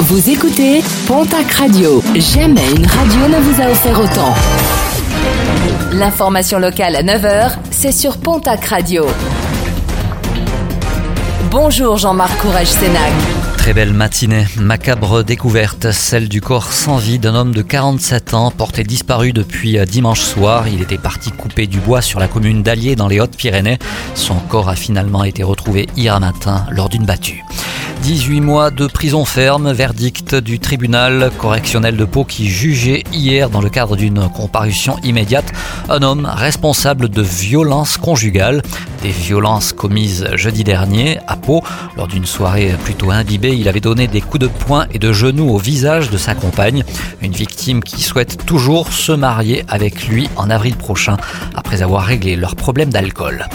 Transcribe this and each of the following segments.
Vous écoutez Pontac Radio. Jamais une radio ne vous a offert autant. L'information locale à 9h, c'est sur Pontac Radio. Bonjour Jean-Marc Courage Sénac. Très belle matinée. Macabre découverte, celle du corps sans vie d'un homme de 47 ans, porté disparu depuis dimanche soir. Il était parti couper du bois sur la commune d'Allier dans les Hautes-Pyrénées. Son corps a finalement été retrouvé hier matin lors d'une battue. 18 mois de prison ferme, verdict du tribunal correctionnel de Pau qui jugeait hier dans le cadre d'une comparution immédiate un homme responsable de violences conjugales. Des violences commises jeudi dernier à Pau. Lors d'une soirée plutôt imbibée, il avait donné des coups de poing et de genoux au visage de sa compagne. Une victime qui souhaite toujours se marier avec lui en avril prochain après avoir réglé leurs problèmes d'alcool.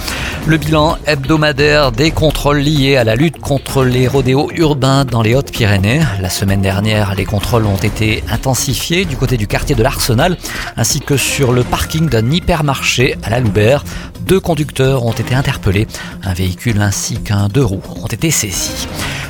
Le bilan hebdomadaire des contrôles liés à la lutte contre les rodéos urbains dans les Hautes-Pyrénées. La semaine dernière, les contrôles ont été intensifiés du côté du quartier de l'Arsenal ainsi que sur le parking d'un hypermarché à la Loubert. Deux conducteurs ont été interpellés. Un véhicule ainsi qu'un deux roues ont été saisis.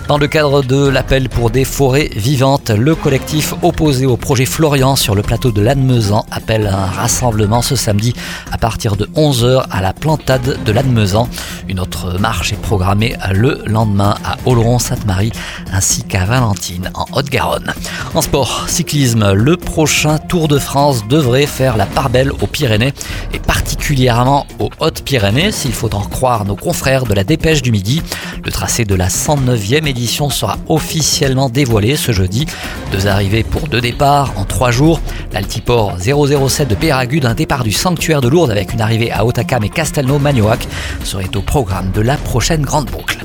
Dans le cadre de l'appel pour des forêts vivantes, le collectif opposé au projet Florian sur le plateau de Lannemezan appelle un rassemblement ce samedi à partir de 11h à la plantade de Lannemezan. Une autre marche est programmée le lendemain à Oloron-Sainte-Marie ainsi qu'à Valentine en Haute-Garonne. En sport, cyclisme, le prochain Tour de France devrait faire la part belle aux Pyrénées et particulièrement aux Hautes-Pyrénées s'il faut en croire nos confrères de la Dépêche du Midi. Le tracé de la 109e édition sera officiellement dévoilé ce jeudi. Deux arrivées pour deux départs en trois jours. L'Altiport 007 de Péragude, un départ du sanctuaire de Lourdes avec une arrivée à Otakam et Castelnau-Magnoac serait au programme de la prochaine grande boucle.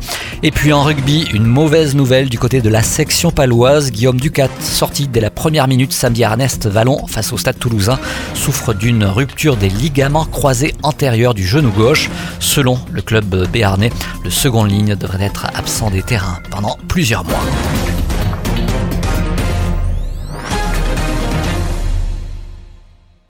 Et puis en rugby, une mauvaise nouvelle du côté de la section paloise. Guillaume Ducat, sorti dès la première minute samedi à Ernest Vallon face au stade toulousain, souffre d'une rupture des ligaments croisés antérieurs du genou gauche. Selon le club béarnais, le second ligne devrait être absent des terrains plusieurs mois.